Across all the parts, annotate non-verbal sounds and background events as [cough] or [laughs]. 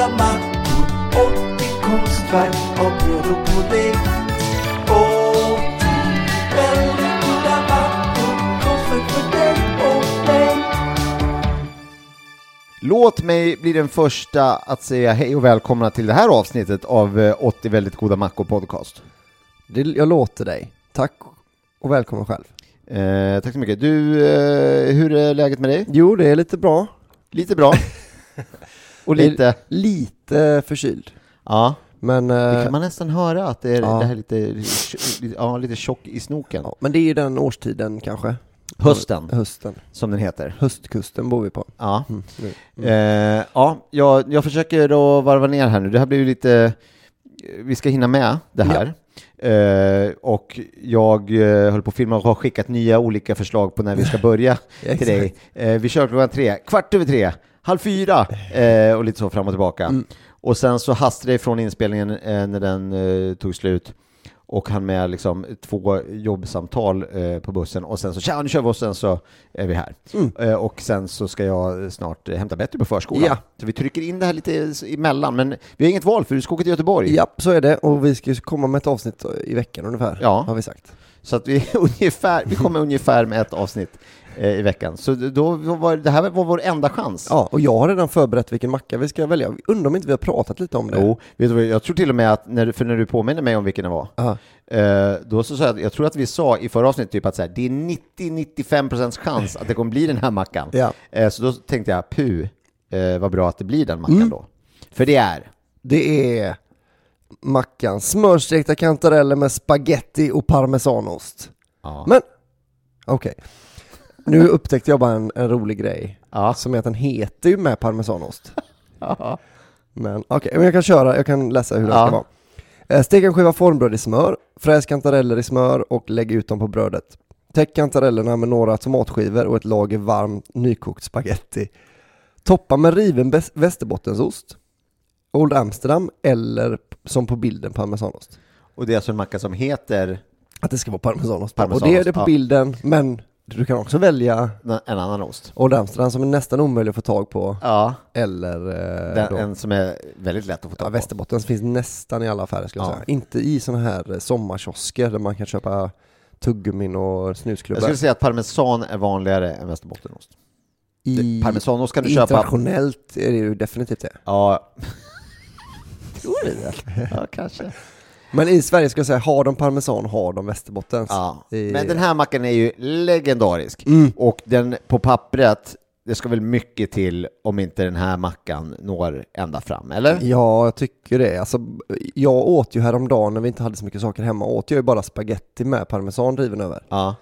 goda mackor och i konstverk av bröd och pudding. Och väldigt goda mackor, konstverk för dig och mig. Låt mig bli den första att säga hej och välkomna till det här avsnittet av eh, 80 väldigt goda mackor podcast. Det, jag låter dig. Tack och välkommen själv. Eh, tack så mycket. Du, eh, hur är läget med dig? Jo, det är lite bra. Lite bra. [laughs] och lite, Lite förkyld. ja, Men, det eh, kan man nästan höra att det är ja. det här lite, ja, lite tjock i snoken. ja, men det är ju den årstiden kanske. Hösten, Hösten. som den heter. Höstkusten bor vi på. Ja. Mm. nu. Eh, ja, jag, jag försöker att varva ner här nu. Det här blir ju lite, vi ska hinna med det här. Eh, och jag eh, höll på att filma och har skickat nya olika förslag på när vi ska börja [laughs] till dig. Eh, vi kör klockan tre, kvart över tre, halv fyra och lite så fram och tillbaka. Mm. Och sen så hastade jag ifrån inspelningen när den tog slut och han med liksom två jobbsamtal eh, på bussen och sen så tja, nu kör vi och sen så är vi här. Mm. Eh, och sen så ska jag snart eh, hämta Betty på förskolan. Ja. Så vi trycker in det här lite emellan, men vi har inget val för du ska åka till Göteborg. Ja, så är det. Och vi ska komma med ett avsnitt i veckan ungefär. Ja. Har vi sagt. Så att vi, [laughs] ungefär, vi kommer ungefär med ett avsnitt i veckan. Så då var det här var vår enda chans. Ja, och jag har redan förberett vilken macka vi ska välja. Undrar om inte vi har pratat lite om det. Jo, vet du, vad, jag tror till och med att, när, för när du påminner mig om vilken det var, eh, då så sa jag, jag tror att vi sa i förra avsnittet typ att så här, det är 90-95% chans att det kommer bli den här mackan. Ja. Eh, så då tänkte jag, pu, eh, vad bra att det blir den mackan Mm. då. För det är, Det är mackan. Smörstekta kantareller med spaghetti och parmesanost. ja. Men, okej. Nu upptäckte jag bara en, en rolig grej. Ja. Som är att den heter ju med parmesanost. [laughs] Ja. Men okej, men jag kan köra, jag kan läsa hur den Ja. ska vara. Eh, Stek en skiva formbröd i smör, fräs kantareller i smör och lägg ut dem på brödet. Täck kantarellerna med några tomatskivor och ett lager varm nykokt spaghetti. Toppa med riven västerbottensost, Old Amsterdam eller som på bilden parmesanost. Och det är alltså en macka som heter Att det ska vara parmesanost. Parmesanost, och det är det på ja. bilden, men du kan också välja en annan ost. Old Amsterdam som är nästan omöjlig att få tag på, Ja, eller eh, den, en som är väldigt lätt att få Ja, tag på. Västerbottens finns nästan i alla affärer skulle jag Ja. säga. Inte i sådana här eh, sommarkiosker där man kan köpa tuggummin och Jag snusklubbor. skulle säga att parmesan är vanligare än västerbottenost. I Parmesanost kan du köpa... internationellt är det ju definitivt det. Ja. Tror du det? Ja, kanske. Men i Sverige skulle jag säga, har de parmesan har de västerbottens. Ja. I- Men den här mackan är ju legendarisk. Mm. Och den på pappret, det ska väl mycket till om inte den här mackan når ända fram, eller? Ja, jag tycker det. Alltså, jag åt ju häromdagen när vi inte hade så mycket saker hemma, åt jag ju bara spaghetti med parmesan riven över. Ja.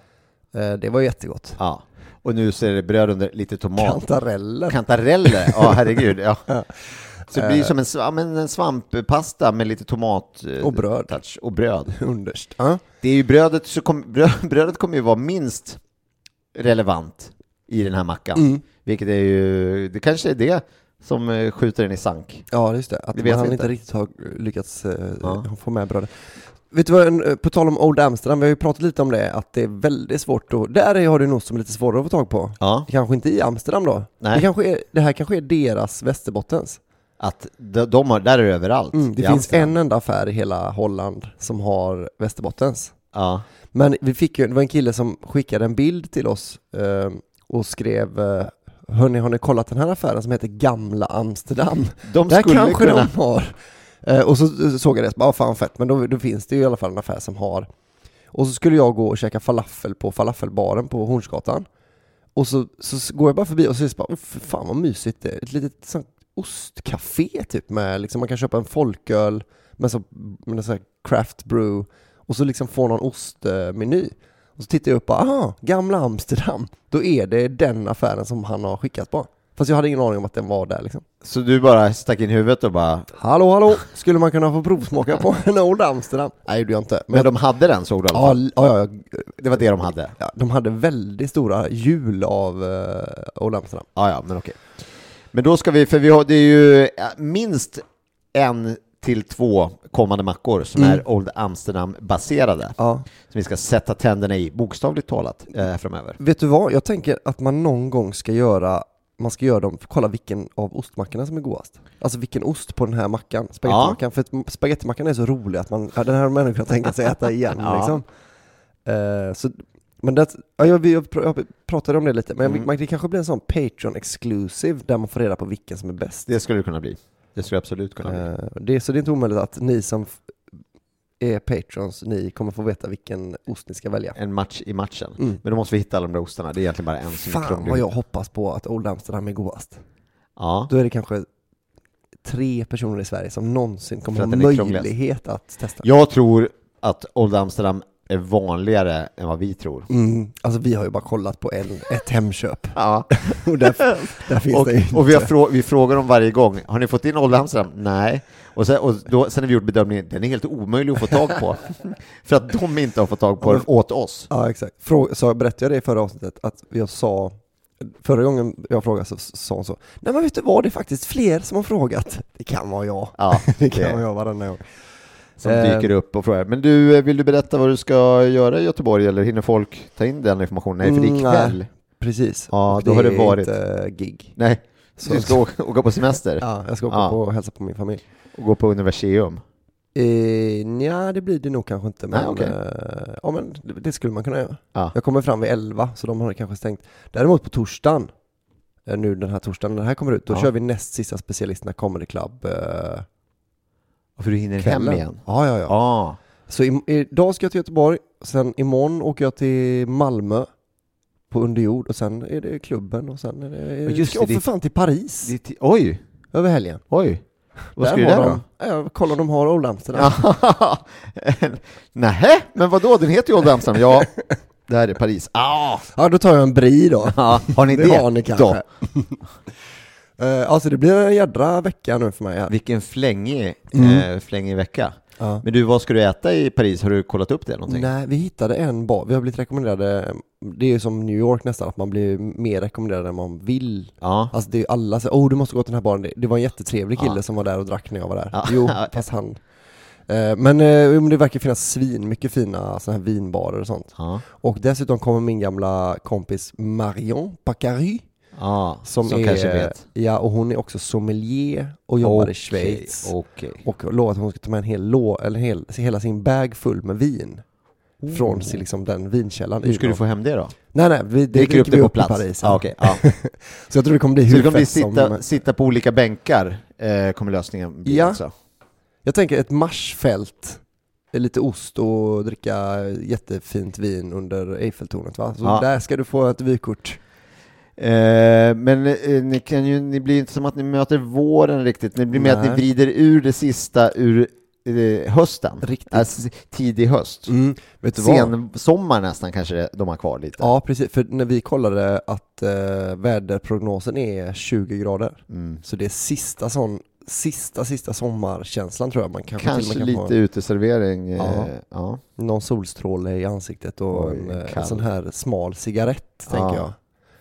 Eh, Det var jättegott. ja. Och nu så är det bröd under lite tomat. Kantareller. Kantareller, ja herregud. Ja. Ja. [laughs] Så det blir som en, ja, men en svamppasta med lite tomat eh, Och bröd. touch. och bröd. [laughs] Underst. Ja. Det är ju brödet, så kom, bröd, [laughs] brödet kommer ju vara minst relevant i den här mackan. Mm. Vilket är ju, det kanske är det som eh, skjuter den i sank. Ja, just det. Att Det man inte inte. riktigt har lyckats eh, Ja. få med brödet. Vet du vad, på tal om Old Amsterdam, vi har ju pratat lite om det, att det är väldigt svårt att, där är- har du nog som är lite svårare att få tag på. Ja. Kanske inte i Amsterdam då? Nej. Det, kanske är, det här kanske är deras Västerbottens. Att de, de har, där är det överallt. Mm, det finns Amsterdam. en enda affär i hela Holland som har Västerbottens. Ja. Men vi fick ju, det var en kille som skickade en bild till oss eh, och skrev eh, Hörni, har ni kollat den här affären som heter Gamla Amsterdam? [laughs] De Där kanske kunna... de har. Eh, och så så såg jag det, bara, ah, fan fett, men då, då finns det ju i alla fall en affär som har. Och så skulle jag gå och käka falafel på falafelbaren på Hornsgatan. Och så, så, går jag bara förbi och så är det bara, oh, fan vad mysigt. Ett litet sånt ostcafé typ med, liksom, man kan köpa en folköl med, så, med här craft brew och så liksom få någon ostmeny. Och så tittar jag upp och bara, aha, gamla Amsterdam. Då är det den affären som han har skickat på. Fast jag hade ingen aning om att den var där liksom. Så du bara stack in huvudet och bara... Hallå hallå, skulle man kunna få provsmaka på en Old Amsterdam? Nej det gjorde jag inte. Men de hade den såg du ja, ja, ja, Det var det de hade? ja, de hade väldigt stora hjul av uh, Old Amsterdam. Ja, ja, men okej. Men då ska vi, för vi har, det är ju ja, minst en till två kommande mackor som Mm. är Old Amsterdam-baserade. Ja. Som vi ska sätta tänderna i, bokstavligt talat, eh, framöver. Vet du vad, jag tänker att man någon gång ska göra man ska göra dem, kolla vilken av ostmackorna som är godast. Alltså vilken ost på den här mackan, spagettimackan. För att spagettimackan är så rolig att man, ja, den här har människan tänka sig äta igen [laughs] Ja. liksom. Eh, så, men det, ja, jag, vi- jag, pr- jag pratade om det lite, men Mm. man, det kanske blir en sån Patreon exclusive där man får reda på vilken som är bäst. Det skulle det kunna bli. Det skulle absolut kunna bli. Eh, det, så det är inte omöjligt att ni som är patrons, ni kommer få veta vilken ost ni ska välja. En match i matchen. Mm. Men då måste vi hitta alla de där ostarna. Det är egentligen bara en som är Fan krånglig. vad jag hoppas på att Old Amsterdam är godast. Ja. Då är det kanske tre personer i Sverige som någonsin kommer ha är krångligast. möjlighet att testa. Jag tror att Old Amsterdam är vanligare än vad vi tror. Mm, alltså vi har ju bara kollat på en, ett Hemköp [laughs] Ja. [laughs] och där, där finns Och, det inte. och vi, frå- vi frågar dem varje gång, har ni fått in Amsterdam? Nej. Och sen, och då, sen har vi gjort bedömningen, den är helt omöjlig att få tag på. [laughs] För att de inte har fått tag på den åt oss. Ja exakt. Frå, så berättade jag det i förra avsnittet att jag sa Förra gången jag frågade så sa hon så Nej men vet du vad, det är faktiskt fler som har frågat Det kan vara jag Ja, Det kan vara jag varenda gång Som Eh. dyker upp och frågar. Men du, eh, vill du berätta vad du ska göra i Göteborg eller hinner folk ta in den informationen? Nej, för det är Mm, ikväll. nej. Precis Ja, Och då har det varit- inte gig Nej, Så- du ska åka, åka på semester [laughs] Ja, jag ska åka Ja. på och hälsa på min familj och gå på universium. Eh, nja, det blir det nog kanske inte men, Nej, okej. eh, ja, men det, det skulle man kunna göra. Ja. Jag kommer fram vid 11 så de har kanske stängt. Däremot på torsdagen, eh, nu den här torsdagen när det här kommer ut, då Ja. kör vi näst sista specialisterna Comedy Club eh, För du hinner kvällen. hem igen? Ja, ja, ja. Ja. Så i, idag ska jag till Göteborg, sen imorgon åker jag till Malmö på underjord och sen är det klubben och sen är det, Ja, just ska jag det, för fan till Paris ti- Oj, över helgen. oj. Vad ska du där då? de, Ja, kolla om de har Old Amsterdam. [laughs] Nej, men vad då? Den heter ju Old Amsterdam. Ja, [laughs] det här är Paris. Ah. Ja, då tar jag en Brie då. Ja, har ni det? Det har ni kanske. Eh, alltså det blir en jädra vecka nu för mig här. Vilken flängig, Mm. eh, flängig vecka. Ja. Men du, vad ska du äta i Paris? Har du kollat upp det någonting? Nej, vi hittade en bar, vi har blivit rekommenderade, det är ju som New York nästan, att man blir mer rekommenderad än man vill. Ja. Alltså det är alla säger, oh du måste gå till den här baren, det, var en jättetrevlig kille Ja. som var där och drack när jag var där. Ja. Jo, [laughs] fast han Eh, Men eh, men det verkar finnas svin, mycket fina sådana här vinbarer och sånt. Ja. Och dessutom kommer min gamla kompis Marion Pacary Ja, som, som är, kanske vet. ja och hon är också sommelier och jobbar i Okej, Schweiz. Okej. Och lovat att hon ska ta med en hel lå, eller hel, hela sin bag full med vin. Från sin, liksom, den vinkällan. Hur ska i- du få hem det då? Nej nej, vi, det Dricker upp det vi på upp i plats? Paris. Ja, okej. ja. [laughs] Så jag tror det kommer bli Så hur det kommer bli fett som... sitta, sitta på olika bänkar, eh, kommer lösningen bli Ja. alltså? Jag tänker ett marsfält, lite ost och dricka jättefint vin under Eiffeltornet va? Så Ja. där ska du få ett vykort. Eh, men eh, ni, kan ju, ni blir inte som att ni möter våren riktigt, ni blir med att ni vrider ur det sista ur eh, hösten. Riktigt. Alltså tidig höst. Mm. Vet du vad? Sen sommar nästan kanske de har kvar lite. Ja precis, för när vi kollade att eh, väderprognosen är 20 grader. Mm. Så det är sista sån, sista sista sommarkänslan tror jag man kanske, Kanske till med kan lite uteservering. Eh, Ja. ja. någon solstråle i ansiktet och Oj, en, en sån här smal cigarett Ja. tänker jag.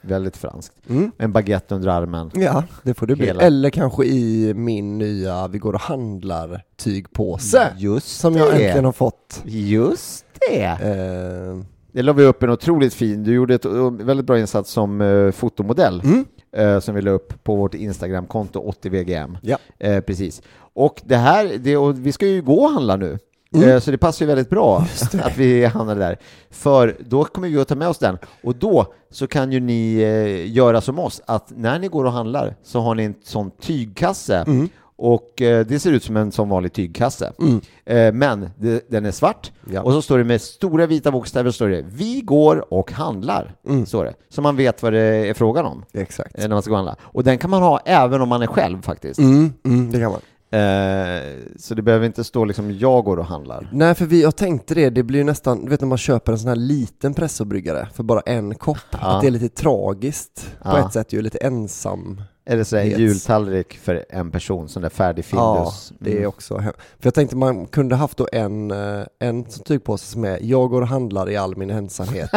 Väldigt franskt. Mm. En baguette under armen. Ja, det får det bli. Hela. Eller kanske i min nya Vi går och handlar tygpåse. Just Som jag det. äntligen har fått. Just det! Eh, Det la vi upp en otroligt fin, du gjorde ett uh, väldigt bra insats som uh, fotomodell. mm. eh, som vi la upp på vårt Instagramkonto 80VGM. Ja. Eh, precis. Och det här, det, och vi ska ju gå och handla nu. Mm. Eh, Så det passar ju väldigt bra att vi handlar där. För då kommer vi att ta med oss den. Och då så kan ju ni eh, göra som oss, att när ni går och handlar så har ni en sån tygkasse. Mm. Och eh, det ser ut som en sån vanlig tygkasse. Mm. Men den är svart. Ja. Och så står det med stora vita bokstäver, står det Vi går och handlar. Mm. Står det. Så man vet vad det är frågan om Exakt. när man ska gå och handla. Och den kan man ha även om man är själv faktiskt. Mm, mm, det kan man. Eh, så det behöver inte stå liksom jag går och handlar. Nej, för vi, jag tänkte det, det blir ju nästan, du vet när man köper en sån här liten pressobryggare för bara en kopp, Ja. att det är lite tragiskt på Ja. ett sätt ju, lite ensam. Eller så är en jultallrik för en person, sån där färdig Ja, Findus. det är Mm. också hem- För jag tänkte man kunde haft då en, eh, en sån tygpåse som är Jag går och handlar i all min ensamhet.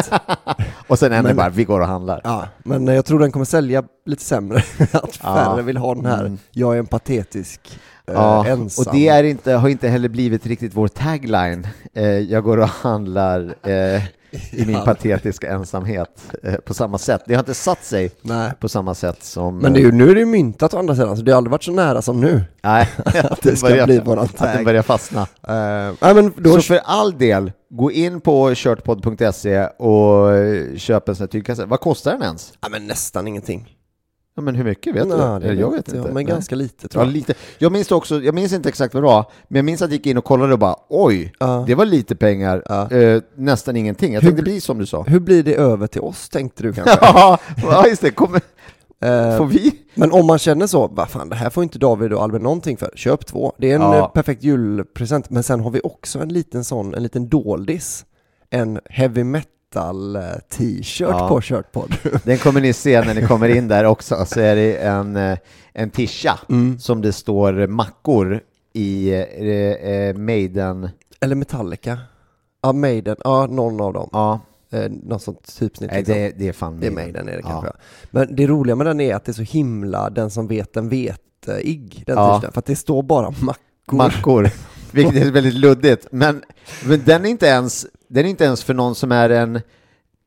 [laughs] Och sen en är bara, vi går och handlar. ja, men eh, jag tror den kommer sälja lite sämre, [laughs] att Ja. färre vill ha den här Mm. Jag är en patetisk eh, Ja, ensam. och det är inte, har inte heller blivit riktigt vår tagline. Eh, jag går och handlar eh, i min patetiska ensamhet eh, på samma sätt. Det har inte satt sig Nej. på samma sätt som... Men det är ju, nu är det ju myntat å andra sidan, så det har aldrig varit så nära som nu. Nej, [laughs] Att det ska börjar- bli våran Att den tag. börjar fastna. Eh, nej men då, Så för all del, gå in på körtpodd.se och eh, köp en sån här tygkasse. Vad kostar den ens? ja, men nästan ingenting. Ja, men hur mycket vet du? Nej, Eller jag vet inte. Men Nej. ganska lite tror Ja, jag. lite. Jag minns det också, jag minns inte exakt vad det var, men jag minns att jag gick in och kollade och bara oj, Ja. det var lite pengar, Ja. eh, nästan ingenting. Jag Hur tänkte precis som du sa. Hur blir det över till oss tänkte du kanske? [laughs] ja, just det. Kommer, Eh, får vi? Men om man känner så, vad fan det här får inte David och Albin någonting för, köp två. Det är en Ja. eh, perfekt julpresent, men sen har vi också en liten sån, en liten doldis. En heavy metal eh, t-shirt Ja. på Shirtpod. [laughs] Den kommer ni se när ni kommer in där också, så är det en, eh, en tisha Mm. som det står mackor i eh, eh, Maiden, Eller Metallica. Ja, Maiden, ja någon av dem. ja, Eh, något sånt typsnitt nej, liksom. det, det är fan Det är Maiden är det Ja. kanske. Men det roliga med den är att det är så himla, den som vet den vet-ig, den Ja. t-shirten. För att det står bara mackor. mackor, [laughs] vilket är väldigt luddigt. Men, men den, är inte ens, den är inte ens för någon som är en,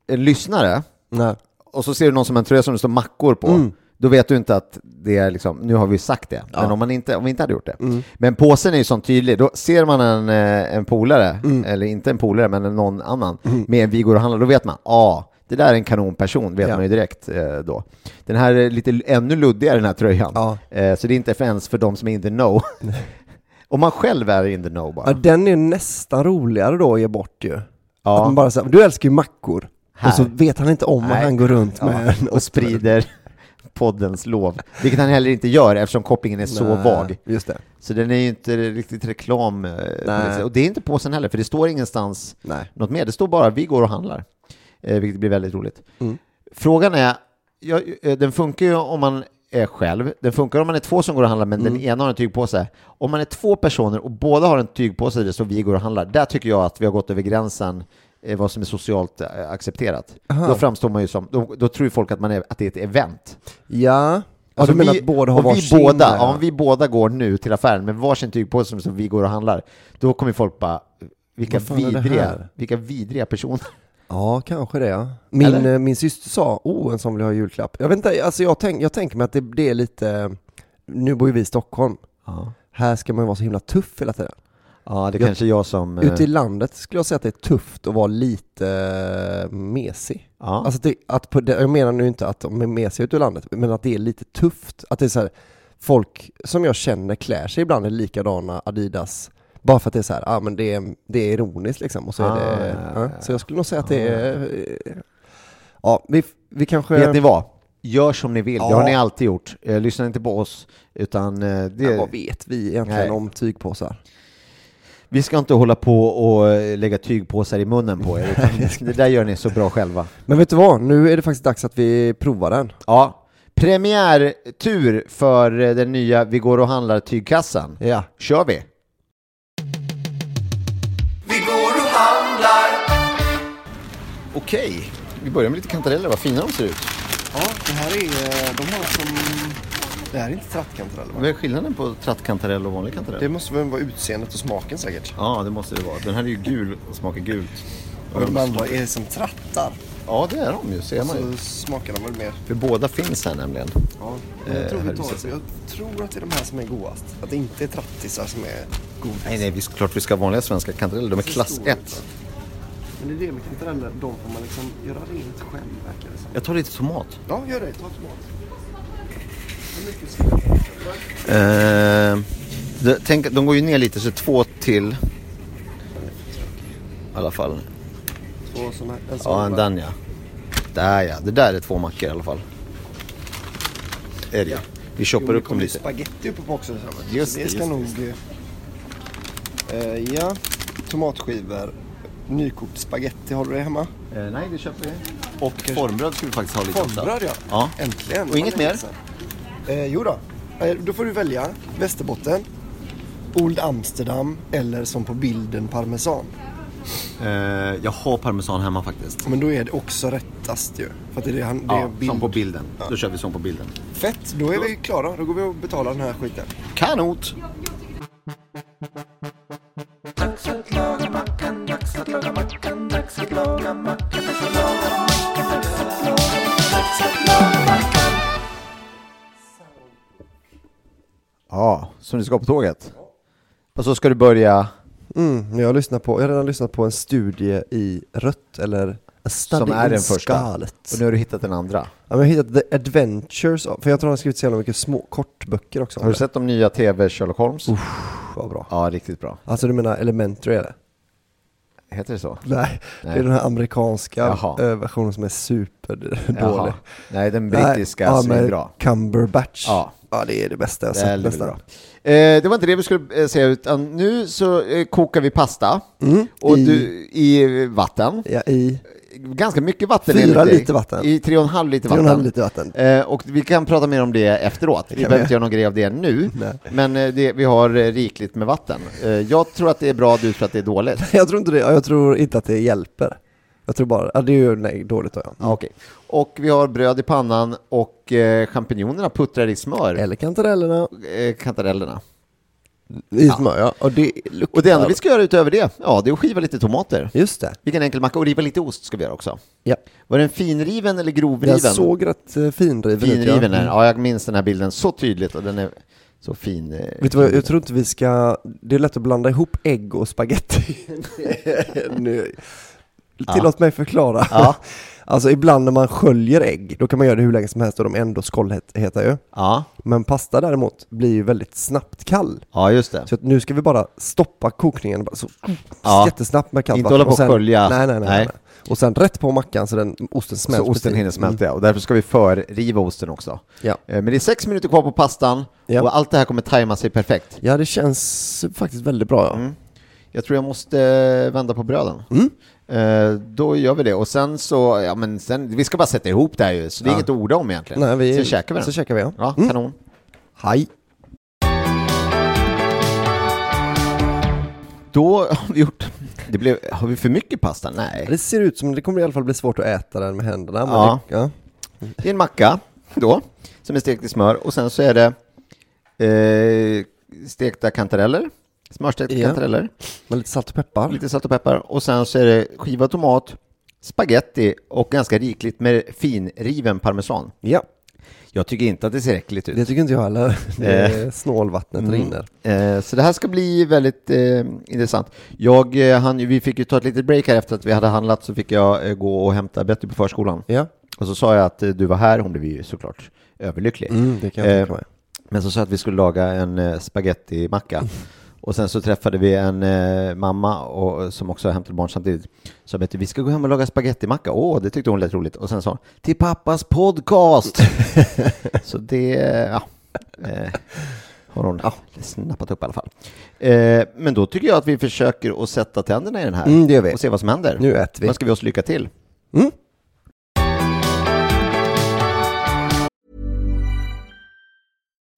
en lyssnare, Nej. och så ser du någon som har en tröja som det står mackor på, Mm. då vet du inte att det är liksom, nu har vi sagt det. Men Ja. om, man inte, om vi inte hade gjort det. Mm. Men påsen är ju så tydlig, då ser man en, eh, en polare, Mm. eller inte en polare, men en någon annan, med en vi går och handlar, då vet man, ah, det där är en kanonperson, vet Ja. man ju direkt eh, då. Den här är lite ännu luddigare, den här tröjan. Ja. Eh, så det är inte för ens för de som är in the know. [laughs] Om man själv är in the know bara. Ja, den är nästan roligare då att ge bort ju. Att Ja, man bara säger, du älskar ju mackor. Här. Och så vet han inte om att Nej. han går runt ja. med en och sprider poddens lov. Vilket han heller inte gör eftersom kopplingen är så Nej, vag. Just det. Så den är ju inte riktigt reklam. eh, Nej. Och det är inte påsen heller, för det står ingenstans Nej. något mer. Det står bara vi går och handlar, eh, vilket blir väldigt roligt. Mm. Frågan är, ja, eh, den funkar ju om man är själv, den funkar om man är två som går och handlar men Mm. den ena har en tygpåse. Om man är två personer och båda har en tygpåse står vi går och handlar, där tycker jag att vi har gått över gränsen eh, vad som är socialt eh, accepterat. Aha. Då framstår man ju som, då, då tror folk att, man är, att det är ett event. Ja. Ja, Alltså du menar vi- att båda har om vi varsin? båda, ja, om vi båda går nu till affären med varsin tygpåse som, som vi går och handlar, då kommer folk bara, vilka vidriga, vilka vidriga personer. Ja, kanske det. Min, Eller? eh, min syster sa, oh en sån vill jag ha i julklapp. Jag vet inte, alltså jag, tänk, jag tänker mig att det, det är lite, nu bor ju vi i Stockholm, Ja, här ska man ju vara så himla tuff hela tiden. ja det Jag- kanske jag som... eh, Ute i landet skulle jag säga att det är tufft att vara lite eh, mesig. ja. Alltså det, att på jag menar nu inte att de är mesiga ute i landet, men att det är lite tufft. Att det är så här, folk som jag känner klär sig ibland i likadana Adidas, bara för att det är så här, ah, men det är, det är ironiskt liksom. Och så, är Ah, det, ja, ja, så jag skulle nog säga att det är, ja vi, vi kanske... Vet ni vad? Gör som ni vill, det Ja. har ni alltid gjort. Eh, lyssna inte på oss, utan eh, det, Ja, vad vet vi egentligen Nej. om tygpåsar? vi ska inte hålla på och eh, lägga tygpåsar i munnen på er, utan det där gör ni så bra själva. Men vet du vad? Nu är det faktiskt dags att vi provar den. Ja, premiärtur för den nya Vi går och handlar tygkassan. Ja. Kör! Vi Okej, vi börjar med lite kantareller, vad fina de ser ut. Ja, det här är, eh, de har som, det här är inte trattkantareller va? Vad är skillnaden på trattkantarell och vanlig kantarell? Det måste väl vara utseendet och smaken säkert. Ja, det måste det vara. Den här är ju gul och smakar gult. Och de andra är som trattar. Ja, det är de ju, ser man ju. Så smakar de väl mer. För båda finns här nämligen. Ja, men jag, tror Eh, vi tar, visar jag tror att det är de här som är godast. Att det inte är trattisar som är godast. Nej, nej, vi, klart vi ska ha vanliga svenska kantareller. De är klass 1. Men det är det med kantareller, de får man liksom göra rent själv verkar det som. Jag tar lite tomat. Ja, gör det. Ta tomat. Hur mycket ska Eh, det, tänk, de går ju ner lite, så två till. I alla fall. Två såna, en sån Ja, en den ja. Där ja, det där är två mackor i alla fall. Är det ja. Vi Jo, choppar upp dem lite. spagetti uppe på också. Just Så det, det ska just nog... eh, ja, tomatskivor, nykokt spagetti, har du det hemma? Eh, nej, det köper vi. Och formbröd ska vi faktiskt ha lite. Formbröd ja. Ja. Äntligen. Och inget mer? Eh, jo då. Eh, då får du välja Västerbotten, Old Amsterdam eller som på bilden parmesan. Eh, jag har parmesan hemma faktiskt. Men då är det också rättast ju. För att det är, det det Ja, bild. som på bilden. Ja. Då kör vi som på bilden. Fett, då är vi klara. Då går vi och betalar den här skiten. Kanot! Ja, som du ska på tåget. Och så ska du börja, Mm, jag, har lyssnat på, jag har redan lyssnat på en studie i rött, eller A Study som är den första. Scarlet. Och nu har du hittat den andra. Ja, men jag har hittat The Adventures, of- för jag tror han har skrivit så jävla mycket små kortböcker också. Har du sett de nya TV Sherlock Holmes? Vad bra. Ja, riktigt bra. Alltså du menar Elementary eller? Heter det så? Nej, det Nej. är den här amerikanska Jaha. eh, versionen som är superdålig. Nej, den brittiska ja, är bra. Cumberbatch. Ja. ja, det är det bästa jag sett nästan. bra. Eh, det var inte det vi skulle eh, säga, utan nu så kokar vi pasta. Mm, Och i, du, i vatten. ja, i Ganska mycket vatten. Fyra liter vatten. I tre och en halv liter och vatten. en halv liter vatten. Eh, och vi kan prata mer om det efteråt. Vi behöver inte göra någon grej av det nu. Nej. Men eh, det, vi har eh, rikligt med vatten. Eh, jag tror att det är bra, du tror att det är dåligt. [laughs] Jag tror inte det, ja, jag tror inte att det hjälper. Jag tror bara, ja det är ju nej, dåligt då ja. Ja, okej. Och vi har bröd i pannan och eh, champinjonerna puttrar i smör. Eller kantarellerna Eh, kantarellerna. I smör ja. Och det. Och det enda vi ska göra utöver det, ja, det är att skiva lite tomater. Just det. Vilken enkel macka. Och riva lite ost ska vi göra också. Ja. Var den finriven eller grovriven? Jag såg rätt eh, finriven ut finriven ja. är Ja, jag minns den här bilden så tydligt och den är så fin. eh, Vet du vad, jag tror inte vi ska, det är lätt att blanda ihop ägg och spaghetti. [laughs] nu. Tillåt mig förklara. Ja. Alltså ibland när man sköljer ägg, då kan man göra det hur länge som helst och de är ändå skållheta ju. Ja, Men pasta däremot blir ju väldigt snabbt kall. ja just det. Så att nu ska vi bara stoppa kokningen bara så, Ja. jättesnabbt med kallt Inte vatten. hålla på Och sen- skölja. Nej, nej, nej, Nej. nej. Och sen rätt på mackan så den osten Så smälter. osten hinner smälta, ja. och därför ska vi förriva osten också. Ja. Eh, Men det är sex minuter kvar på pastan Ja. och allt det här kommer tajma sig perfekt. ja, det känns faktiskt väldigt bra ja. Mm. Jag tror jag måste vända på bröden. Mm. Eh, då gör vi det. Och sen så, ja men sen, vi ska bara sätta ihop det här ju, så det är Ja. inget att orda om egentligen. Nej, vi, Sen käkar vi den. Så käkar vi ja. Ja, Mm. kanon. Hej. Då har vi gjort, det blev, har vi för mycket pasta? Nej. Det ser ut som det kommer i alla fall bli svårt att äta den med händerna. Ja. Det, ja. Det är en macka då, som är stekt i smör och sen så är det eh, stekta kantareller, smörstekta Ja. kantareller, Med lite salt och peppar. lite salt och peppar och sen så är det skivad tomat, spaghetti och ganska rikligt med finriven parmesan. Ja, Jag tycker inte att det ser äckligt ut. det tycker inte jag heller. [laughs] Det är snålvattnet Mm. rinner. Eh, så det här ska bli väldigt eh, intressant. Jag, eh, han, vi fick ju ta ett litet break här efter att vi hade handlat så fick jag eh, gå och hämta Betty på förskolan. Ja, Och så sa jag att eh, du var här, hon blev ju såklart överlycklig. mm, det kan jag Eh. Men så sa jag att vi skulle laga en eh, spaghetti-macka. [laughs] Och sen så träffade vi en eh, mamma och, som också hämtade barn samtidigt. Så Betty, vi ska gå hem och laga spaghetti-macka. Åh, det tyckte hon lät roligt. Och sen sa hon, till pappas podcast! [laughs] så det, ja, eh, har hon ja, snappat upp i alla fall. Eh, men då tycker jag att vi försöker att sätta tänderna i den här Mm, det gör vi. och se vad som händer. Nu äter vi. Då ska vi oss lycka till. Mm.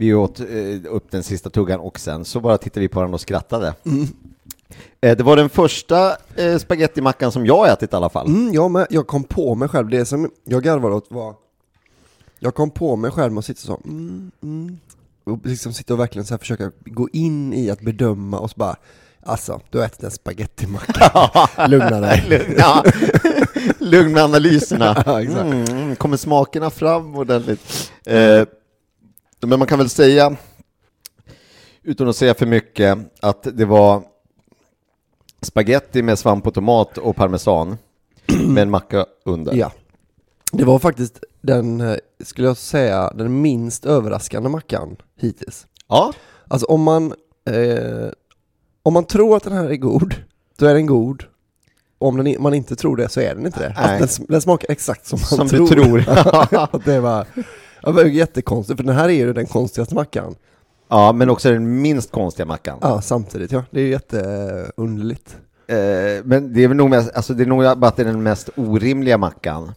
Vi åt eh, upp den sista tuggan och sen så bara tittade vi på den och skrattade. Eh, det var den första eh, spagettimackan som jag ätit i alla fall. Mm, jag, med, jag kom på mig själv, det som jag garvade åt var Jag kom på mig själv med att sitta så mm, mm, och liksom sitta och verkligen så här försöka gå in i att bedöma och så bara Alltså, du har ätit en spagettimacka, [laughs] lugna dig. Lugna, lugn med analyserna. [laughs] Mm, kommer smakerna fram ordentligt? Eh, men man kan väl säga, utan att säga för mycket, att det var spaghetti med svamp och tomat och parmesan med en macka under. Ja Det var faktiskt den, skulle jag säga, den minst överraskande mackan hittills Ja, Alltså om man, eh, om man tror att den här är god, då är den god. Om den, man inte tror det så är den inte det. Alltså den, den smakar exakt som man som tror. tror. [laughs] Att det var, det var ju jättekonstigt, för den här är ju den konstigaste mackan. ja, men också den minst konstiga mackan. Ja, samtidigt ja. Det är ju jätteunderligt. Eh, men det är väl nog mest, alltså det är nog bara att det är den mest orimliga mackan.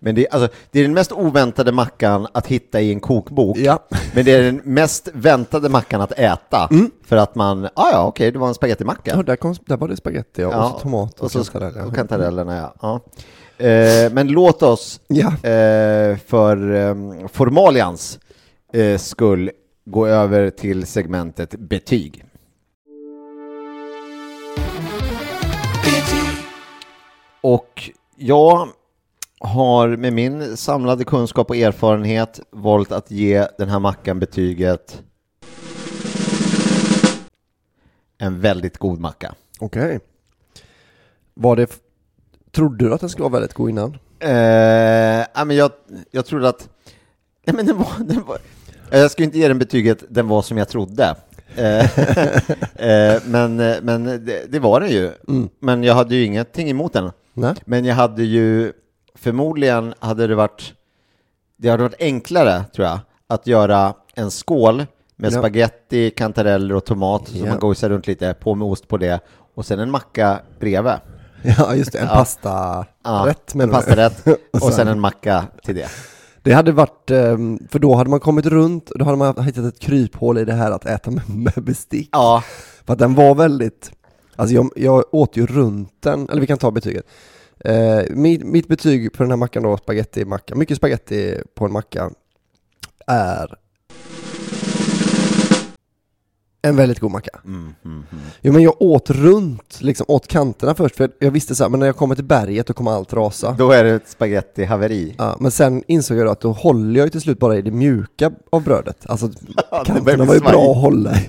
Men det, är- alltså, det är den mest oväntade mackan att hitta i en kokbok. Ja. Men det är den mest väntade mackan att äta. För att man, ah, ja okej, det var en spagettimacka. Ja, där, kom, där var det spagetti och Ja, så tomat och, och kantareller. och kantarellerna, ja. ja. Eh, men låt oss Ja. eh, för eh, formalians eh, skull gå över till segmentet betyg. Och jag har med min samlade kunskap och erfarenhet valt att ge den här mackan betyget en väldigt god macka. Okej. Var det, trodde du att den skulle vara väldigt god innan? Eh, ja, men jag, jag trodde att... Nej, men den var, den var, jag skulle inte ge den betyget den var som jag trodde. Eh, [laughs] eh, men men det, det var den ju. Men jag hade ju ingenting emot den. Nej. Men jag hade ju... Förmodligen hade det varit... Det hade varit enklare, tror jag, att göra en skål med Ja. spaghetti, kantareller och tomat, som Ja. man gosar runt lite, på med ost på det, och sen en macka bredvid. [laughs] Ja, just det. En Ja. pastarätt Ja, menar en pastarätt [laughs] och sen- sen en macka till det. Det hade varit, ehm, för då hade man kommit runt, då hade man hittat ett kryphål i det här att äta med, [laughs] bestick. Ja, För att den var väldigt, alltså jag, jag åt ju runt den, eller vi kan ta betyget. Eh, mitt, mitt betyg på den här mackan då, spaghetti macka, mycket spaghetti på en macka, är en väldigt god macka. Mm, Jo men jag åt runt, liksom åt kanterna först, för jag visste så här, men när jag kommer till berget då kommer allt rasa. då är det ett spagetti-haveri. Ja, men sen insåg jag att då håller jag till slut bara i det mjuka av brödet. Alltså [laughs] kanterna var ju bra att hålla i.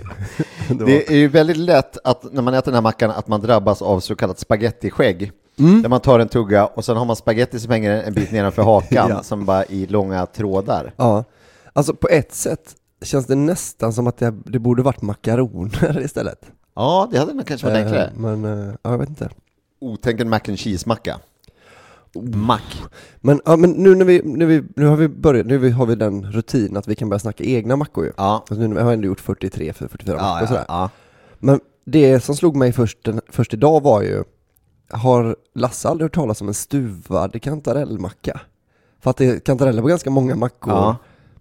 [laughs] Det är ju väldigt lätt att när man äter den här mackan att man drabbas av så kallat spagettiskägg. Mm. Där man tar en tugga och sen har man spagetti som hänger en bit nedanför hakan [laughs] Ja. som bara i långa trådar. Ja, alltså på ett sätt känns det nästan som att det, det borde varit makaroner [laughs] istället. Ja, det hade nog kanske varit Eh, enklare. Men, eh, ja, jag vet inte. Otänk en mac and cheese-macka. Mack. Men, ja, men nu när vi, nu, vi, nu har vi börjat, nu har vi den rutinen att vi kan börja snacka egna mackor ju. Ja. Alltså, nu har jag ändå gjort 43 för 44 Ja, mackor och sådär. ja. Men det som slog mig först, den, först idag var ju, har Lasse aldrig hört talas om en stuvad kantarellmacka? För att det är kantareller på ganska många mackor.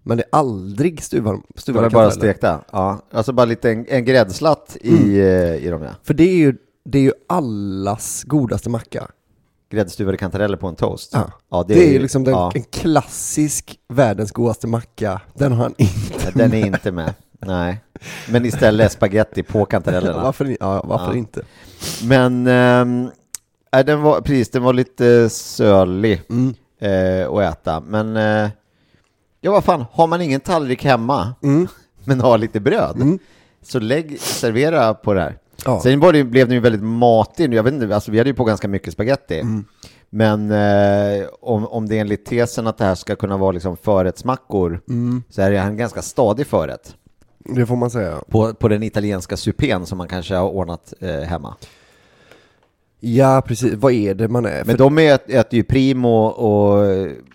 Men det är aldrig stuvad, Det stuvade var bara kantareller. stekta. Ja. Alltså bara lite en, en gräddslatt i, Mm. eh, i dem ja. För det är ju, det är ju allas godaste macka. Gräddstuvade kantareller på en toast. Ja. det, är ju liksom den, ja, en klassisk världens godaste macka. Den har han inte Den är inte med. Nej. Men istället spaghetti på kantarellerna. [laughs] Varför, ja, varför Ja. inte? Men nej, den var, precis, den var lite sölig Mm. eh, att äta. Men eh, ja, vad fan, har man ingen tallrik hemma Mm. [laughs] men har lite bröd så lägg, servera på det här. Ja. Sen var det, blev den ju väldigt matig. Jag vet inte, alltså, vi hade ju på ganska mycket spaghetti. Mm. Men eh, om, om det är enligt tesen att det här ska kunna vara liksom förrättsmackor Mm. så är det en ganska stadig förrätt. Det får man säga. På, på den italienska supén som man kanske har ordnat eh, hemma. Ja, precis. Vad är det man är? Men de ät- äter ju primo och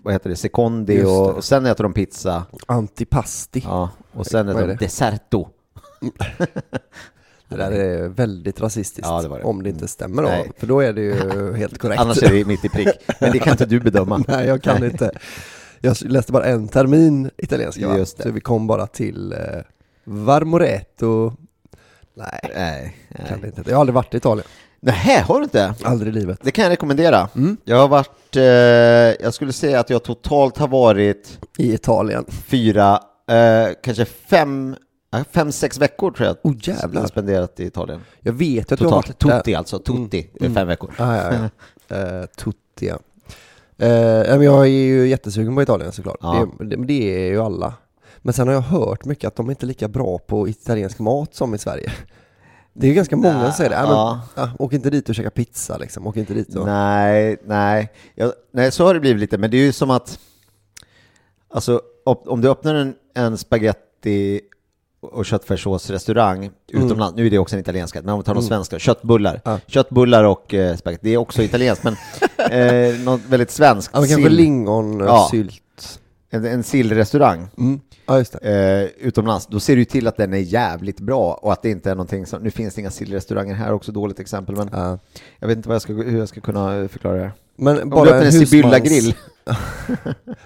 vad heter det, secondi det. och, och sen äter de pizza. Antipasti. Ja, och sen äter är de det? deserto. [laughs] Det där är väldigt rasistiskt. Ja, det det. Om det inte stämmer då. Nej. För då är det ju [laughs] helt korrekt. Annars är det mitt i prick. Men det kan inte du bedöma. [laughs] Nej, jag kan inte. Jag läste bara en termin italienska? Just. Så vi kom bara till eh, Varmoreto. Nej, Nej, kan nej. inte. Jag har aldrig varit i Italien. Nej, har du inte? Aldrig i livet. Det kan jag rekommendera. Mm. Jag har varit, eh, jag skulle säga att jag totalt har varit I Italien. fyra, eh, kanske fem, ja, fem, sex veckor tror jag. Oh, som jag jävlar. har spenderat i Italien. Jag vet att du har Totalt. varit där. Tutti alltså, tutti. Mm. Fem veckor. Ah, ja, ja. [laughs] Eh, tutti, ja. Eh, ja, men jag är ju jättesugen på Italien såklart. Ja. Det, det, men det är ju alla. Men sen har jag hört mycket att de är inte lika bra på italiensk mat som i Sverige. Det är ganska många som säger det. Ja, men, Ja. ja, åk inte dit och käka pizza liksom. Åk inte dit och... Nej, nej. Jag, nej, så har det blivit lite, men det är ju som att, alltså om du öppnar en, en spaghetti och köttfärssåsrestaurang utomlands, nu är det också en italiensk men om vi tar de svenska, köttbullar. Mm. Ja. Köttbullar och eh, spagetti, det är också italienskt, men [laughs] eh, något väldigt svenskt. Ja, kanske lingonsylt. En, en sillrestaurang Mm. Ja, eh, utomlands, då ser du till att den är jävligt bra och att det inte är någonting som, nu finns det inga sillrestauranger här, också dåligt exempel, men Ja. jag vet inte vad jag ska, hur jag ska kunna förklara det här. Men Om bara du öppnar en husmans- Sibylla-grill, [laughs]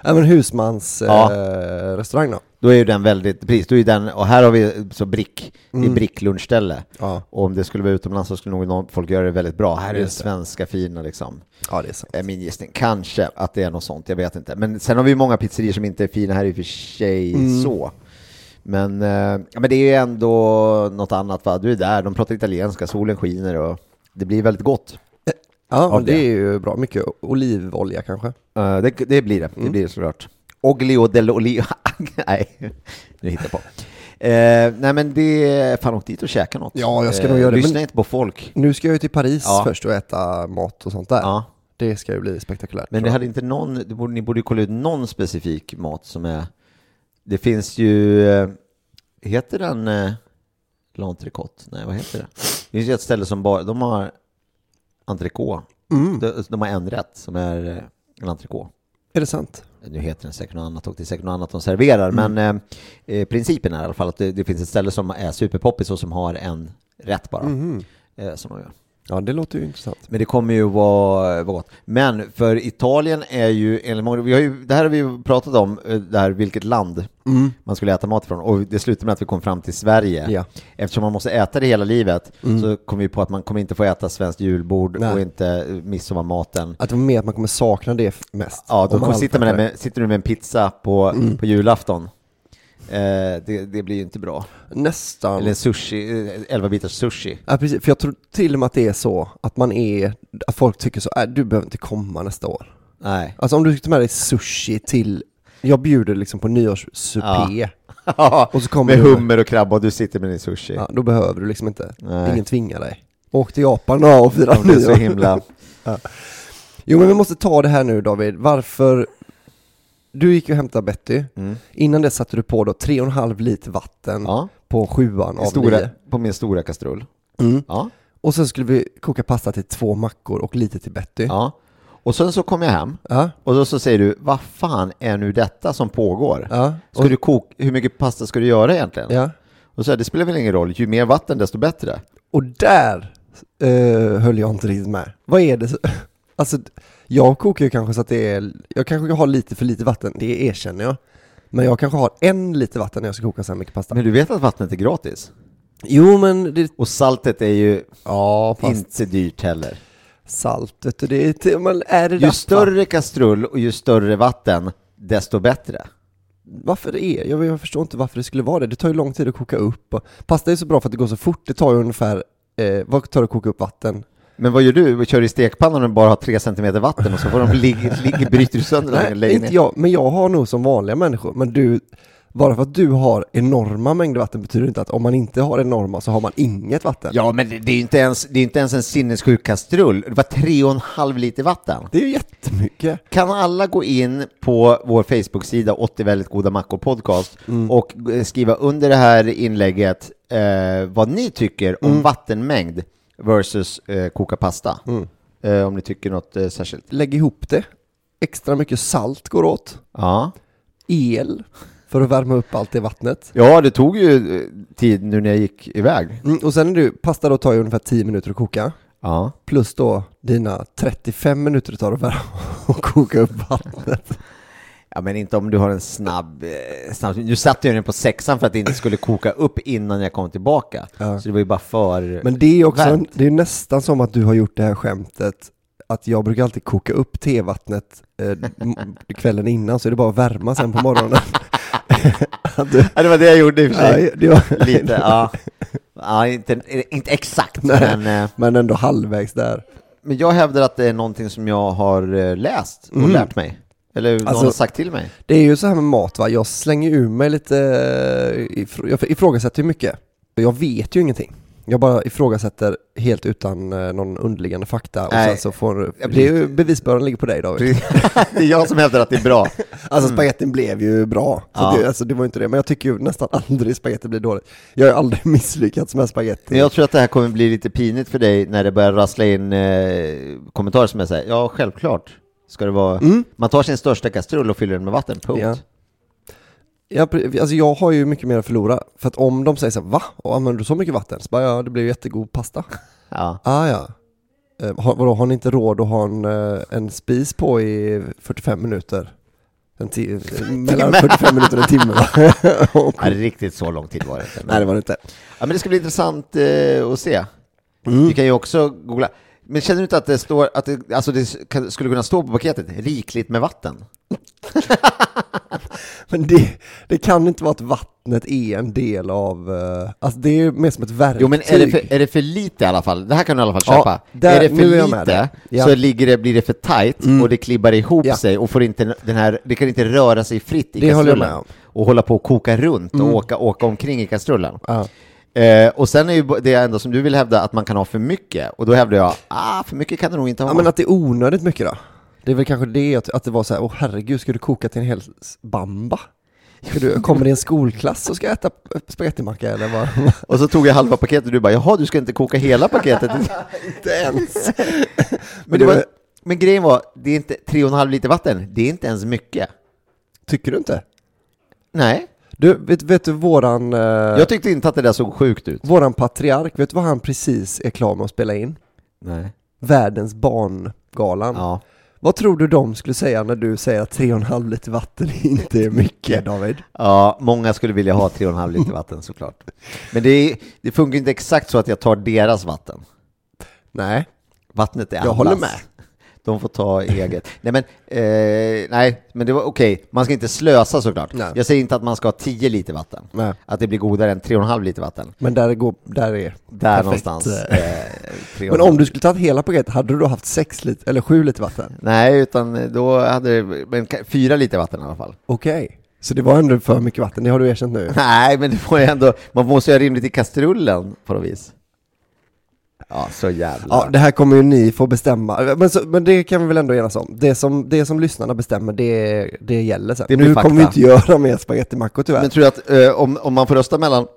ja, men husmans eh, restaurang då. Då är ju den väldigt, precis, då är den, och här har vi så brick, det är Mm. bricklunchställe. Ja. Och om det skulle vara utomlands så skulle nog någon, folk göra det väldigt bra. Här är det. svenska fina liksom. ja, det är sant. Är min gissning. Kanske att det är något sånt, jag vet inte. Men sen har vi ju många pizzerior som inte är fina här i och för sig Mm. så. Men, eh, ja, men det är ju ändå något annat va? Du är där, de pratar italienska, solen skiner och det blir väldigt gott. Ja, av men det det. är ju bra. Mycket olivolja kanske. Eh, det, det blir det, Mm. det blir det såklart. Oglio dell'olio, [laughs] nej, nu hittar jag på. Eh, nej men det, fan åk dit och käka något. Ja, jag ska Eh, nog göra det, Lyssna men- inte på folk. Nu ska jag ju till Paris Ja. först och äta mat och sånt där. Ja. Det ska ju bli spektakulärt. Men det hade inte någon, borde, ni borde ju kolla ut någon specifik mat som är, det finns ju, eh, heter den eh, l'entrecôte? Nej, vad heter det? Det finns ju ett ställe som bara, de har entrecote. Mm. De, de har en rätt som är eh, en entrecote. Är det sant? Nu heter den säkert något annat och det är säkert något annat de serverar, Mm. men eh, eh, principen är i alla fall att det, det finns ett ställe som är superpoppis och som har en rätt bara. Mhm. Eh, som de gör. Ja, det låter ju intressant. Men det kommer ju vara, vara gott. Men för Italien är ju, enligt många, vi har ju, det här har vi ju pratat om, eh, det här vilket land Mm. man skulle äta mat ifrån. Och det slutade med att vi kom fram till Sverige. Ja. Eftersom man måste äta det hela livet Mm. så kom vi på att man kommer inte få äta svenskt julbord Nej. och inte eh, midsommarmaten. Att det var mer att man kommer sakna det mest. Ja, då kommer sitta med, med, sitter du med en pizza på, på julafton. Eh, det, det blir ju inte bra. Nästan. Eller sushi, eh, 11 bitars sushi. Ja, precis. För jag tror till och med att det är så att man är, att folk tycker så, äh, du behöver inte komma nästa år. Nej. Alltså om du tar med dig sushi till, jag bjuder liksom på nyårssupé. [laughs] Och så kommer med du- hummer och krabba och du sitter med din sushi. Ja, då behöver du liksom inte. Nej. Ingen tvingar dig. Åk till Japan och fira Ja, det är så nyår. himla... [laughs] Jo men vi måste ta det här nu David, varför Du gick och hämtade Betty, Mm. innan det satte du på då 3,5 liter vatten Ja. på sjuan av Stora, nio. på min stora kastrull. Mm. Ja. Och sen skulle vi koka pasta till två mackor och lite till Betty. ja. Och sen så kom jag hem Ja, och då så säger du, vad fan är nu detta som pågår? ja, Ska du koka, hur mycket pasta ska du göra egentligen? ja. Och så här, det spelar väl ingen roll, ju mer vatten desto bättre. Och där eh, höll jag inte riktigt med. Vad är det? så- [laughs] Alltså, jag kokar ju kanske så att det är, jag kanske har lite för lite vatten, det erkänner jag. Men jag kanske har en liter vatten när jag ska koka så här mycket pasta. Men du vet att vattnet är gratis? Jo men det, Och saltet är ju ja fast inte dyrt heller. salt vet du, det är, man är det Ju större kastrull och ju större vatten, desto bättre. Varför det är? Jag, jag förstår inte varför det skulle vara det. Det tar ju lång tid att koka upp. Och, pasta är så bra för att det går så fort. Det tar ju ungefär, eh, vad tar det att koka upp vatten? Men vad gör du? Kör i stekpannan och bara har tre centimeter vatten och så får de [laughs] ligga, ligga bryter du sönder Nej, lägger inte ner. jag, men jag har nog som vanliga människor. Men du, bara för att du har enorma mängder vatten betyder inte att om man inte har enorma så har man inget vatten. Ja, men det, det är ju inte ens, det är inte ens en sinnessjuk kastrull. Det var tre och en halv liter vatten. Det är ju jättemycket. Kan alla gå in på vår Facebook-sida 80 väldigt goda mackor podcast Mm. och eh, skriva under det här inlägget eh, vad ni tycker om Mm. vattenmängd versus eh, koka pasta. Mm. Eh, om ni tycker något eh, särskilt. Lägg ihop det. Extra mycket salt går åt. Ja. El för att värma upp allt det vattnet. ja, det tog ju eh, tid nu när jag gick iväg. Mm, och sen är du, pasta då tar ju ungefär 10 minuter att koka. Ja. Plus då dina 35 minuter det tar att värma [laughs] och koka upp vattnet. Ja, men inte om du har en snabb... Eh, snabb nu satte jag den på sexan för att det inte skulle koka upp innan jag kom tillbaka. Ja. Så det var ju bara för... Men det är också, en, det är nästan som att du har gjort det här skämtet att jag brukar alltid koka upp tevattnet eh, [laughs] kvällen innan så är det bara att värma sen på morgonen. [laughs] Du, Ja, det var det jag gjorde i och för sig. ja, var, Lite, ja. ja inte, inte exakt, Nej. men, eh, men ändå halvvägs där. men jag hävdar att det är någonting som jag har eh, läst och Mm. lärt mig. Eller någon Alltså- har sagt till mig. Det är ju så här med mat va, jag slänger ur mig lite, eh, jag ifrågasätter ju mycket. Jag vet ju ingenting. Jag bara ifrågasätter helt utan eh, någon underliggande fakta och Nej. sen så får, Jag det är ju bevisbördan ligger på dig David. [laughs] det är jag som hävdar att det är bra. [laughs] Alltså spagettin blev ju bra, så Ja. det, alltså, det var inte det, men jag tycker ju nästan aldrig spagetti blir dåligt. Jag har aldrig [laughs] misslyckats med spagetti. Jag tror att det här kommer bli lite pinigt för dig när det börjar rassla in eh, kommentarer som är så här, ja självklart ska det vara, Mm. man tar sin största kastrull och fyller den med vatten, punkt. Ja. Ja, alltså jag har ju mycket mer att förlora, för att om de säger så här, va? Och använder du så mycket vatten? Så bara, ja det blir ju jättegod pasta. [laughs] Ja. Ah ja. Eh, har, vadå, har ni inte råd att ha en, eh, en spis på i 45 minuter? En ti- [laughs] mellan 45 minuter och en timme va? [laughs] Och- Ja, riktigt så lång tid var det inte. Nej det var det inte. Ja, men det ska bli intressant eh, att se. Mm. Vi kan ju också googla. Men känner du inte att det står, att det, alltså det kan- skulle kunna stå på paketet, rikligt med vatten? [laughs] Men det, det kan inte vara att vattnet är en del av, eh, alltså det är mer som ett verktyg. Jo men är det, för, är det för lite i alla fall? Det här kan du i alla fall Ja, köpa. där- är det för lite. Ja. så ligger det, blir det för tight Mm. och det klibbar ihop Ja. sig och får inte den här, det kan inte röra sig fritt i Det kastrullen. Och hålla på och koka runt Mm. och åka, åka omkring i kastrullen. Eh, och sen är ju det enda som du vill hävda att man kan ha för mycket och då hävdar jag, ah för mycket kan du nog inte ha. Ja men att det är onödigt mycket då? Det är väl kanske det att, att det var så här, åh herregud, ska du koka till en hel bamba? Ska du, kommer det en skolklass och ska äta spagettimacka eller vad? [laughs] Och så tog jag halva paketet och du bara, jaha du ska inte koka hela paketet. [laughs] inte ens! [laughs] men, det var, men grejen var, det är inte 3,5 liter vatten, det är inte ens mycket. Tycker du inte? Nej, Du, vet, vet du våran, eh, jag tyckte inte att det där såg sjukt ut. våran patriark, vet du vad han precis är klar med att spela in? Nej. Världens barngalan. Ja. Vad tror du de skulle säga när du säger att 3,5 liter vatten [laughs] inte är mycket David? Ja, många skulle vilja ha 3,5 liter vatten såklart. Men det, är, det funkar inte exakt så att jag tar deras vatten. Nej, Vattnet är jag allas. håller med. De får ta eget. [laughs] Nej men, eh, nej, men det var okej. Man ska inte slösa såklart. Nej. Jag säger inte att man ska ha 10 liter vatten. Nej. Att det blir godare än 3,5 liter vatten. Men där, går, där är Där perfekt. någonstans. Eh, 3,5. Men om du skulle tagit hela paketet, hade du då haft 6 liter, eller 7 liter vatten? Nej, utan då hade det, men ka- fyra liter vatten i alla fall. Okej. Så det var ändå för mycket vatten, det har du erkänt nu? [laughs] Nej, men det får jag ändå, man måste ju ha rimligt i kastrullen på något vis. Ja, så jävla... Ja, det här kommer ju ni få bestämma, men, så, men det kan vi väl ändå enas om. Det som, det som lyssnarna bestämmer, det, det gäller sen. Det blir nu fakta. kommer vi inte göra mer spagettimackor tyvärr. Men tror du att eh, om, om man får rösta mellan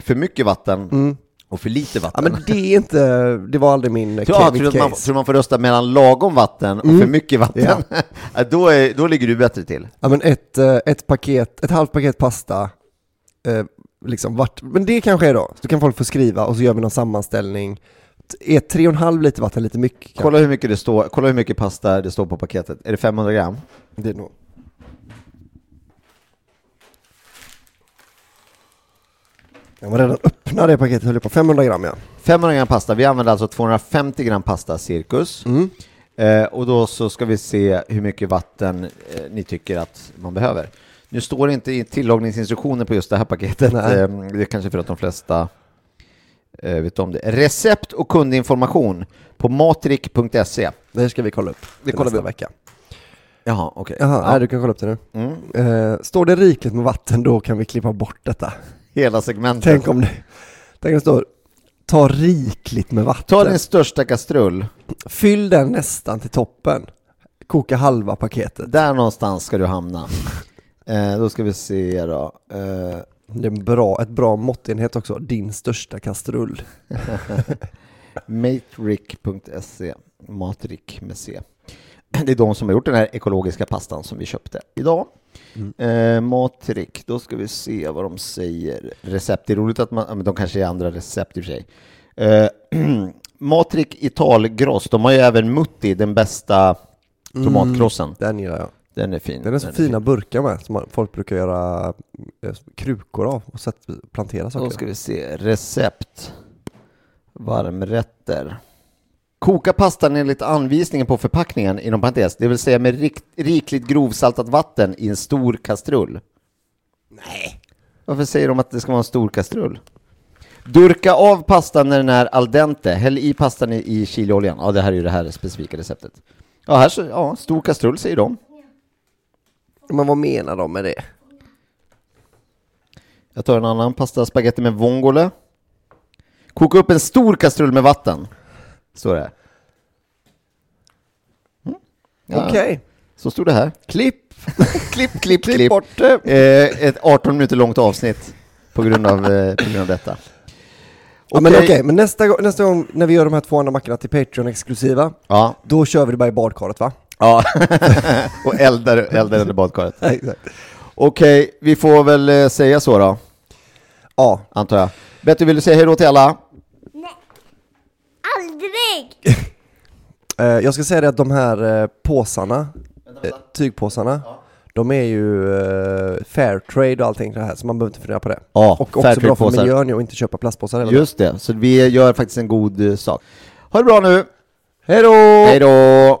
för mycket vatten Mm. Och för lite Ja vatten. men det är inte, det var aldrig min eh, Ja, tror att man, case. tror man får rösta mellan lagom vatten och Mm. för mycket vatten? [laughs] Ja. då, är, då ligger du bättre till. Ja men ett, eh, ett paket, ett halvt paket pasta, eh, liksom vart, men det kanske är då, så kan folk få skriva och så gör vi någon sammanställning. Är tre och en halv liter vatten lite mycket? kanske? Kolla hur mycket det står, kolla hur mycket pasta det står på paketet. Är det 500 gram? Det är nog. Jag var redan öppna det paketet, höll på 500 gram ja. 500 gram pasta, vi använder alltså 250 gram pasta cirkus. Mm. Eh, och då så ska vi se hur mycket vatten eh, ni tycker att man behöver. Nu står det inte i tillagningsinstruktioner på just det här paketet. Eh, det är kanske för att de flesta vet om det. Recept och kundinformation på matrik.se. Det här ska vi kolla upp Det kollar nästa vi. vecka. Jaha, okej. Jaha, Ja. nej, du kan kolla upp det nu. Mm. Eh, står det rikligt med vatten då kan vi klippa bort detta. Hela segmentet. Tänk om det, tänk om det står ta rikligt med vatten. Ta din största kastrull. Fyll den nästan till toppen. Koka halva paketet. Där någonstans ska du hamna. Eh, då ska vi se då. Eh, Det är en bra, ett bra måttenhet också. Din största kastrull. [laughs] Matrick.se Matrik med C. Det är de som har gjort den här ekologiska pastan som vi köpte idag. Eh, Matrik, då ska vi se vad de säger. Recept, det är roligt att man, men de kanske är andra recept i och för sig. Eh, [clears throat] Matrik Italgross, de har ju även Mutti, den bästa tomatkrossen. Den gillar jag. Den är fin. Den är så fina burkar med som folk brukar göra eh, krukor av och sätt, plantera Då saker. ska vi se, recept. Varmrätter. Koka pastan enligt anvisningen på förpackningen, inom parentes, det vill säga med rikt, rikligt grovsaltat vatten i en stor kastrull. Nej. Varför säger de att det ska vara en stor kastrull? Durka av pastan när den är al dente. Häll i pastan i, i chilioljan. Ja, det här är ju det här specifika receptet. Ja, här så, ja, stor kastrull säger de. Men vad menar de med det? Jag tar en annan pasta spaghetti med vongole. Koka upp en stor kastrull med vatten. Står det här. Mm. Ja, Okej, Så stod det här. klipp! [laughs] Klipp, klipp, Klipp klipp. bort! Eh, ett 18 minuter långt avsnitt på grund av, eh, på grund av detta. Ja, men Okej. men nästa, nästa gång när vi gör de här två andra mackorna till Patreon-exklusiva, Ja, då kör vi det bara i badkaret va? Ja. [laughs] och eldar, eldar under badkaret. [laughs] Exakt. Okej, vi får väl eh, säga så då, Ja, antar jag. Betty, vill du säga hej då till alla? Aldrig! [laughs] eh, jag ska säga det att de här eh, påsarna, eh, tygpåsarna, de är ju eh, fair trade och allting det här, så man behöver inte fundera på det. Ja, och också Fairtrade bra för miljön ju att inte köpa plastpåsar hela. Just det, så vi gör faktiskt en god eh, sak. Ha det bra nu! Hej då! Hej då!